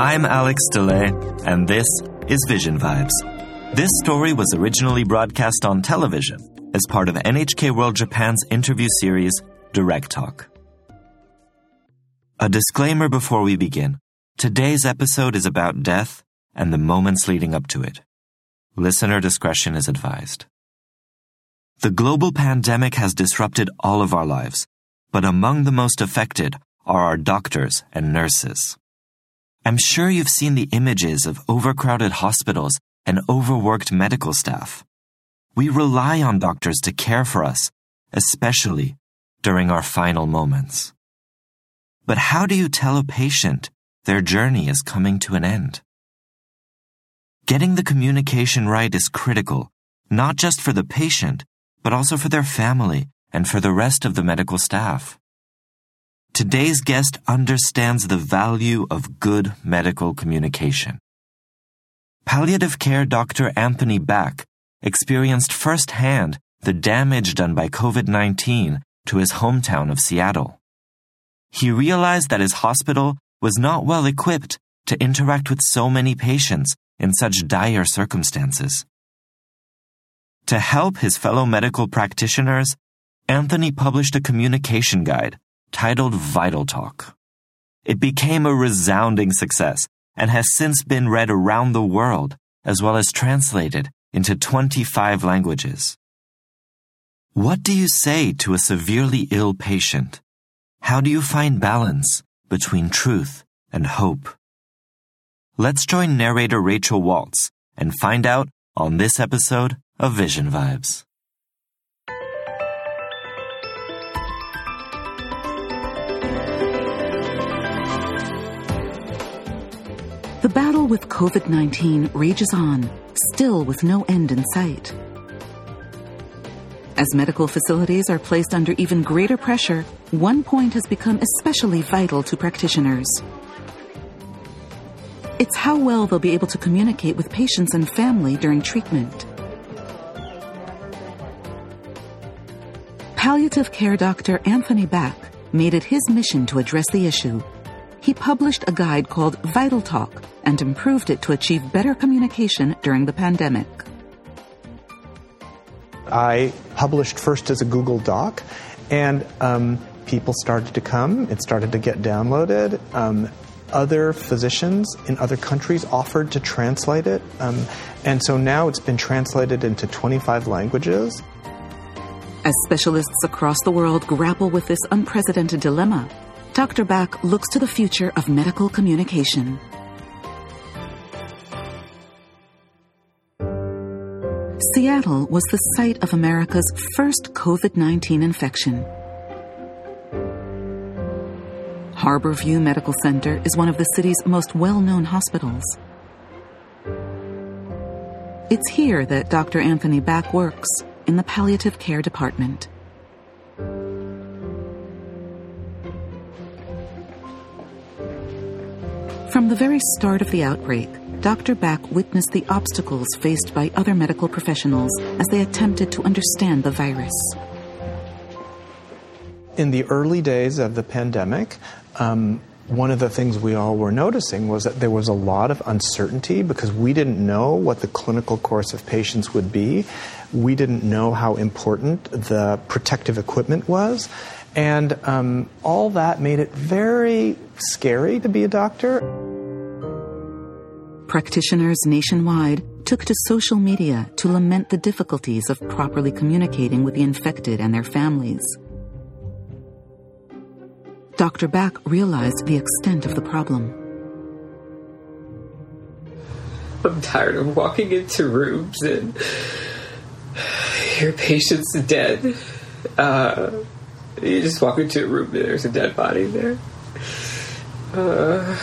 I'm Alex DeLay, and this is Vision Vibes. This story was originally broadcast on television as part of NHK World Japan's interview series, Direct Talk. A disclaimer before we begin. Today's episode is about death and the moments leading up to it. Listener discretion is advised. The global pandemic has disrupted all of our lives, but among the most affected are our doctors and nurses. I'm sure you've seen the images of overcrowded hospitals and overworked medical staff. We rely on doctors to care for us, especially during our final moments. But how do you tell a patient their journey is coming to an end? Getting the communication right is critical, not just for the patient, but also for their family and for the rest of the medical staff. Today's guest understands the value of good medical communication. Palliative care Dr. Anthony Back experienced firsthand the damage done by COVID-19 to his hometown of Seattle. He realized that his hospital was not well equipped to interact with so many patients in such dire circumstances. To help his fellow medical practitioners, Anthony published a communication guide titled Vital Talk. It became a resounding success and has since been read around the world as well as translated into 25 languages. What do you say to a severely ill patient? How do you find balance between truth and hope? Let's join narrator Rachel Waltz and find out on this episode of Vision Vibes. The battle with COVID 19 rages on, still with no end in sight. As medical facilities are placed under even greater pressure, one point has become especially vital to practitioners. It's how well they'll be able to communicate with patients and family during treatment. Palliative care doctor Anthony Back made it his mission to address the issue he published a guide called Vital Talk and improved it to achieve better communication during the pandemic. I published first as a Google Doc, and um, people started to come. It started to get downloaded. Um, other physicians in other countries offered to translate it, um, and so now it's been translated into 25 languages. As specialists across the world grapple with this unprecedented dilemma, Dr. Back looks to the future of medical communication. Seattle was the site of America's first COVID 19 infection. Harborview Medical Center is one of the city's most well known hospitals. It's here that Dr. Anthony Back works, in the palliative care department. From the very start of the outbreak, Dr. Back witnessed the obstacles faced by other medical professionals as they attempted to understand the virus. In the early days of the pandemic, um, one of the things we all were noticing was that there was a lot of uncertainty because we didn't know what the clinical course of patients would be. We didn't know how important the protective equipment was. And um, all that made it very scary to be a doctor. Practitioners nationwide took to social media to lament the difficulties of properly communicating with the infected and their families. Dr. Back realized the extent of the problem. I'm tired of walking into rooms and your patient's dead. Uh, you just walk into a room and there's a dead body there. Uh,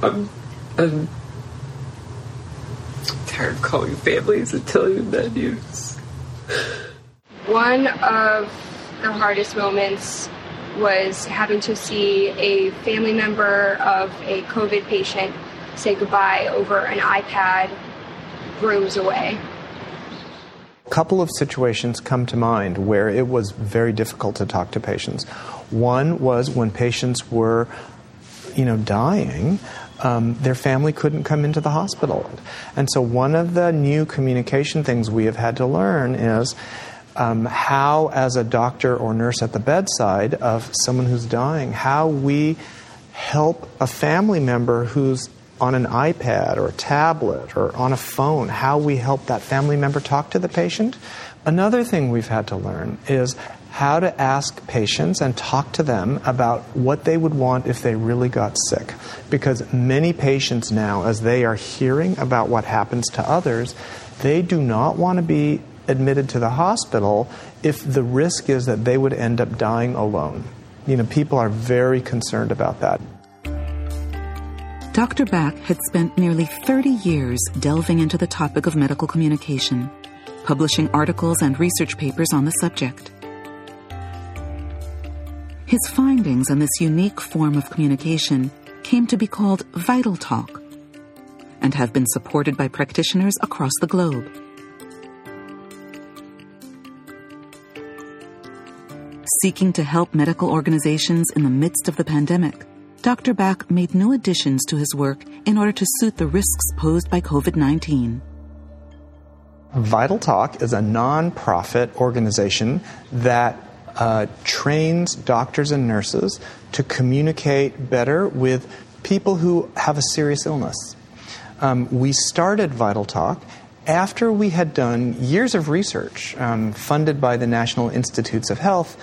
I'm, I'm tired of calling families and telling them that news. One of the hardest moments was having to see a family member of a COVID patient say goodbye over an iPad rooms away. A couple of situations come to mind where it was very difficult to talk to patients. One was when patients were, you know, dying. Um, their family couldn't come into the hospital. And so, one of the new communication things we have had to learn is um, how, as a doctor or nurse at the bedside of someone who's dying, how we help a family member who's on an iPad or a tablet or on a phone, how we help that family member talk to the patient. Another thing we've had to learn is how to ask patients and talk to them about what they would want if they really got sick. Because many patients now, as they are hearing about what happens to others, they do not want to be admitted to the hospital if the risk is that they would end up dying alone. You know, people are very concerned about that. Dr. Back had spent nearly 30 years delving into the topic of medical communication, publishing articles and research papers on the subject. His findings on this unique form of communication came to be called Vital Talk and have been supported by practitioners across the globe. Seeking to help medical organizations in the midst of the pandemic, Dr. Back made new additions to his work in order to suit the risks posed by COVID 19. Vital Talk is a non-profit organization that uh, trains doctors and nurses to communicate better with people who have a serious illness. Um, we started Vital Talk after we had done years of research um, funded by the National Institutes of Health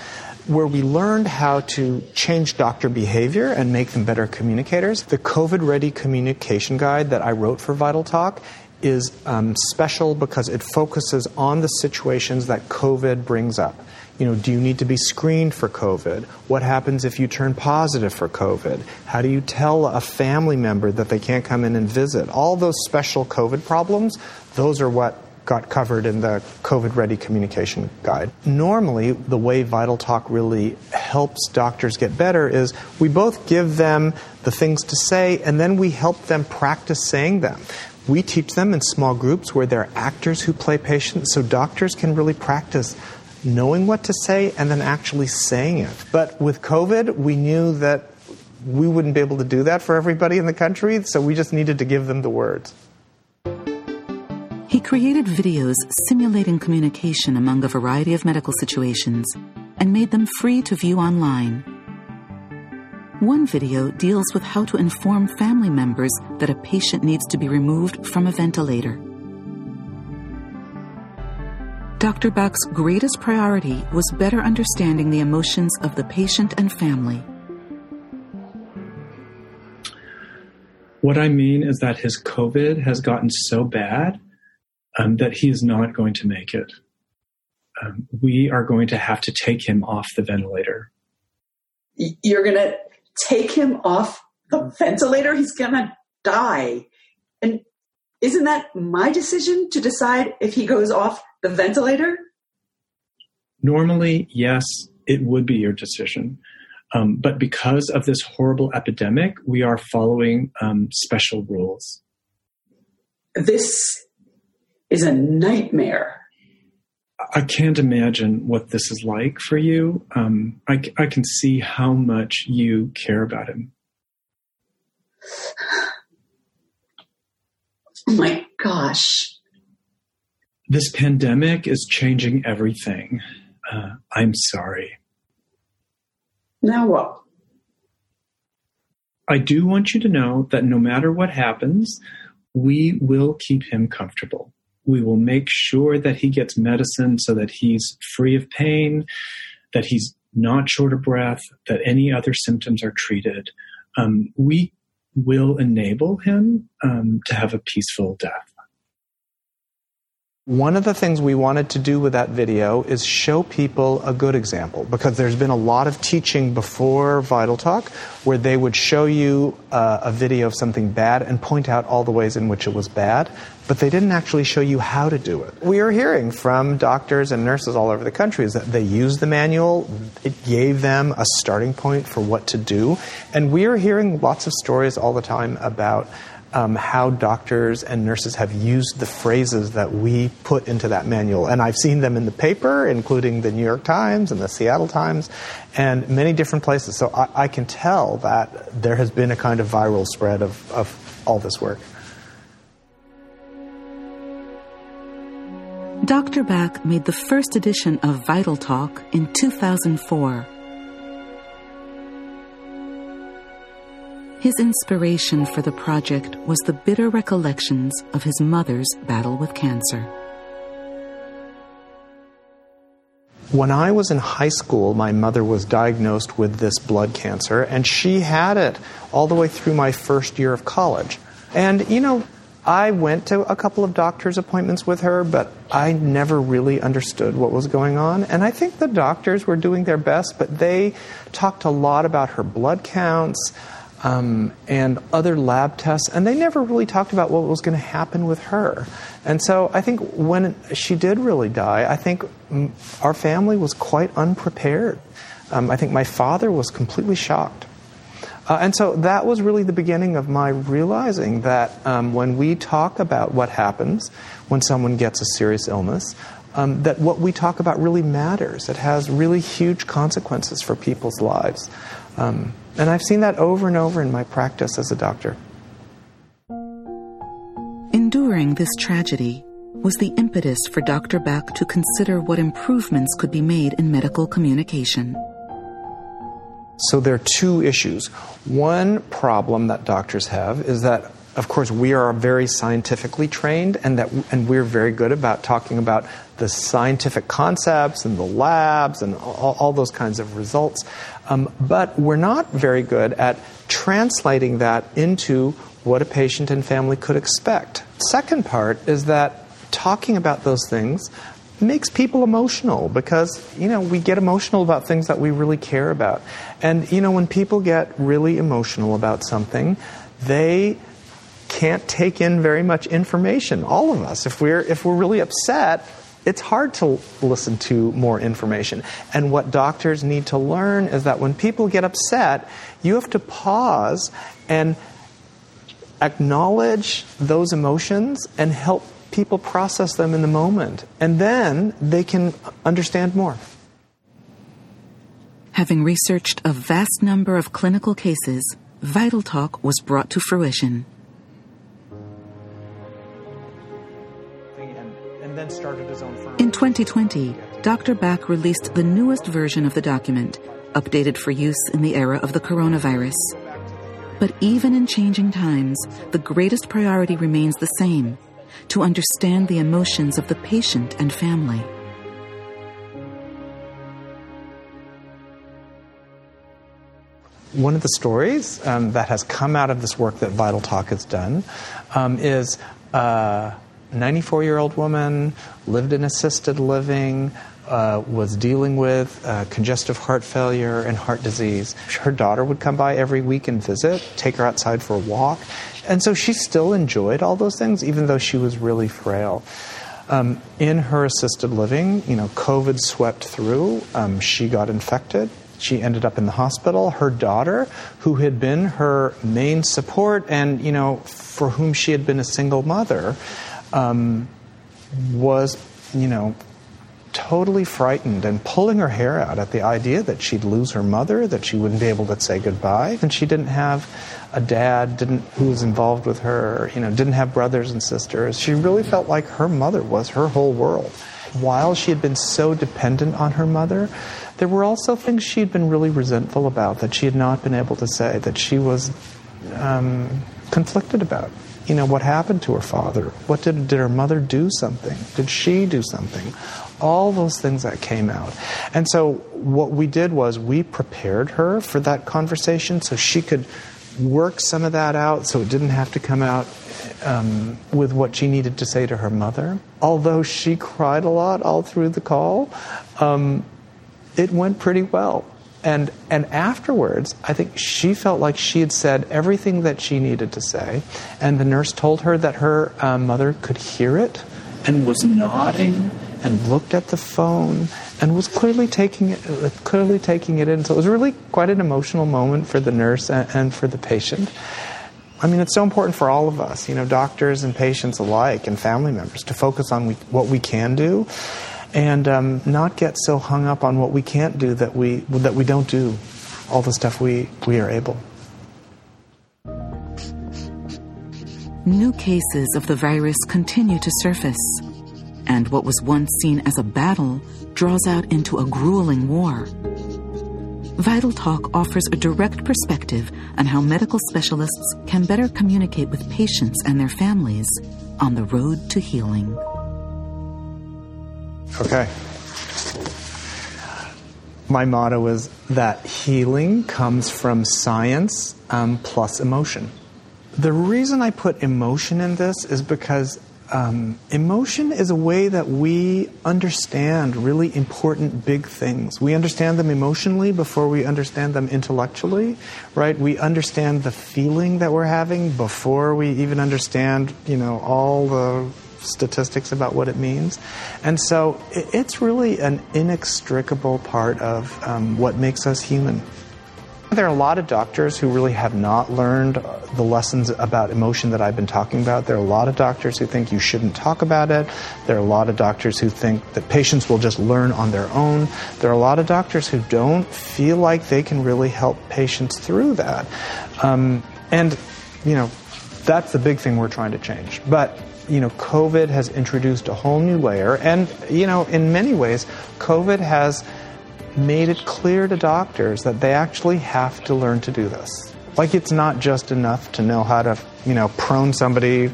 where we learned how to change doctor behavior and make them better communicators. The COVID Ready Communication Guide that I wrote for Vital Talk is um, special because it focuses on the situations that COVID brings up. You know, do you need to be screened for COVID? What happens if you turn positive for COVID? How do you tell a family member that they can't come in and visit? All those special COVID problems, those are what got covered in the COVID Ready Communication Guide. Normally, the way Vital Talk really helps doctors get better is we both give them the things to say and then we help them practice saying them. We teach them in small groups where they're actors who play patients so doctors can really practice knowing what to say and then actually saying it. But with COVID, we knew that we wouldn't be able to do that for everybody in the country, so we just needed to give them the words. He created videos simulating communication among a variety of medical situations and made them free to view online. One video deals with how to inform family members that a patient needs to be removed from a ventilator. Dr. Back's greatest priority was better understanding the emotions of the patient and family. What I mean is that his COVID has gotten so bad um, that he is not going to make it. Um, we are going to have to take him off the ventilator. You're going to take him off the ventilator? He's going to die. And isn't that my decision to decide if he goes off the ventilator? Normally, yes, it would be your decision. Um, but because of this horrible epidemic, we are following um, special rules. This is a nightmare. I can't imagine what this is like for you. Um, I, I can see how much you care about him. Oh my gosh. This pandemic is changing everything. Uh, I'm sorry. Now what? I do want you to know that no matter what happens, we will keep him comfortable. We will make sure that he gets medicine so that he's free of pain, that he's not short of breath, that any other symptoms are treated. Um, we will enable him um, to have a peaceful death. One of the things we wanted to do with that video is show people a good example because there's been a lot of teaching before Vital Talk where they would show you uh, a video of something bad and point out all the ways in which it was bad, but they didn't actually show you how to do it. We are hearing from doctors and nurses all over the country is that they used the manual, it gave them a starting point for what to do, and we are hearing lots of stories all the time about um, how doctors and nurses have used the phrases that we put into that manual. And I've seen them in the paper, including the New York Times and the Seattle Times, and many different places. So I, I can tell that there has been a kind of viral spread of, of all this work. Dr. Back made the first edition of Vital Talk in 2004. His inspiration for the project was the bitter recollections of his mother's battle with cancer. When I was in high school, my mother was diagnosed with this blood cancer, and she had it all the way through my first year of college. And, you know, I went to a couple of doctor's appointments with her, but I never really understood what was going on. And I think the doctors were doing their best, but they talked a lot about her blood counts, um, and other lab tests, and they never really talked about what was going to happen with her. And so I think when she did really die, I think our family was quite unprepared. Um, I think my father was completely shocked. Uh, and so that was really the beginning of my realizing that um, when we talk about what happens when someone gets a serious illness, um, that what we talk about really matters. It has really huge consequences for people's lives. Um, and I've seen that over and over in my practice as a doctor. Enduring this tragedy was the impetus for Dr. Back to consider what improvements could be made in medical communication. So there are two issues. One problem that doctors have is that of course, we are very scientifically trained, and that and we're very good about talking about the scientific concepts and the labs and all, all those kinds of results. Um, but we're not very good at translating that into what a patient and family could expect. Second part is that talking about those things makes people emotional because you know we get emotional about things that we really care about and you know when people get really emotional about something they can't take in very much information. All of us, if we're if we're really upset, it's hard to listen to more information. And what doctors need to learn is that when people get upset, you have to pause and acknowledge those emotions and help people process them in the moment. And then they can understand more. Having researched a vast number of clinical cases, Vital Talk was brought to fruition. 2020, Dr. Back released the newest version of the document, updated for use in the era of the coronavirus. But even in changing times, the greatest priority remains the same to understand the emotions of the patient and family. One of the stories um, that has come out of this work that Vital Talk has done um, is. Uh, 94 year old woman, lived in assisted living, uh, was dealing with uh, congestive heart failure and heart disease. Her daughter would come by every week and visit, take her outside for a walk. And so she still enjoyed all those things, even though she was really frail. Um, in her assisted living, you know, COVID swept through. Um, she got infected. She ended up in the hospital. Her daughter, who had been her main support and, you know, for whom she had been a single mother, um, was, you know, totally frightened and pulling her hair out at the idea that she'd lose her mother, that she wouldn't be able to say goodbye, and she didn't have a dad didn't who was involved with her, you know, didn't have brothers and sisters. She really felt like her mother was her whole world. While she had been so dependent on her mother, there were also things she had been really resentful about that she had not been able to say, that she was um, conflicted about you know, what happened to her father? What did, did her mother do something? Did she do something? All those things that came out. And so what we did was we prepared her for that conversation so she could work some of that out so it didn't have to come out um, with what she needed to say to her mother. Although she cried a lot all through the call, um, it went pretty well and and afterwards, I think she felt like she had said everything that she needed to say, and the nurse told her that her uh, mother could hear it, and was nodding and looked at the phone and was clearly taking it clearly taking it in. So it was really quite an emotional moment for the nurse and, and for the patient. I mean, it's so important for all of us, you know, doctors and patients alike and family members to focus on we, what we can do and um, not get so hung up on what we can't do that we, that we don't do all the stuff we, we are able. New cases of the virus continue to surface, and what was once seen as a battle draws out into a grueling war. Vital Talk offers a direct perspective on how medical specialists can better communicate with patients and their families on the road to healing. Okay. My motto is that healing comes from science um, plus emotion. The reason I put emotion in this is because um, emotion is a way that we understand really important big things. We understand them emotionally before we understand them intellectually, right? We understand the feeling that we're having before we even understand, you know, all the statistics about what it means. And so it's really an inextricable part of um, what makes us human. There are a lot of doctors who really have not learned the lessons about emotion that I've been talking about. There are a lot of doctors who think you shouldn't talk about it. There are a lot of doctors who think that patients will just learn on their own. There are a lot of doctors who don't feel like they can really help patients through that. Um, and, you know, that's the big thing we're trying to change. But you know, COVID has introduced a whole new layer, and you know, in many ways, COVID has made it clear to doctors that they actually have to learn to do this. Like it's not just enough to know how to, you know, prone somebody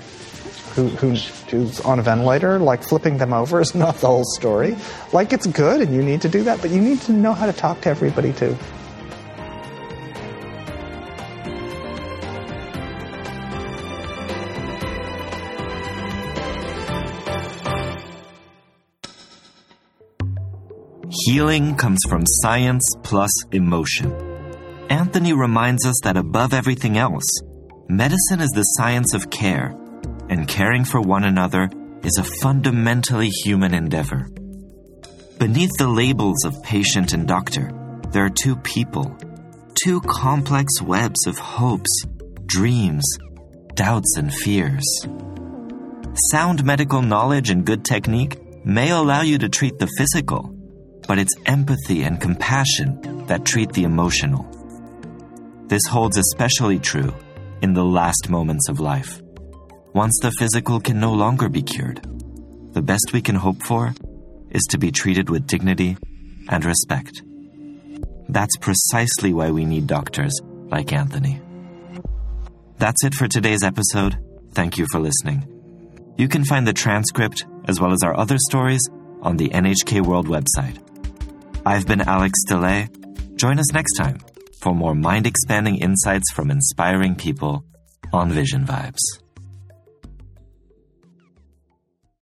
who, who's, who's on a ventilator, like flipping them over is not the whole story. Like it's good and you need to do that, but you need to know how to talk to everybody too. Healing comes from science plus emotion. Anthony reminds us that above everything else, medicine is the science of care, and caring for one another is a fundamentally human endeavor. Beneath the labels of patient and doctor, there are two people, two complex webs of hopes, dreams, doubts, and fears. Sound medical knowledge and good technique may allow you to treat the physical but it's empathy and compassion that treat the emotional. This holds especially true in the last moments of life. Once the physical can no longer be cured, the best we can hope for is to be treated with dignity and respect. That's precisely why we need doctors like Anthony. That's it for today's episode. Thank you for listening. You can find the transcript as well as our other stories on the NHK World website. I've been Alex DeLay. Join us next time for more mind expanding insights from inspiring people on Vision Vibes.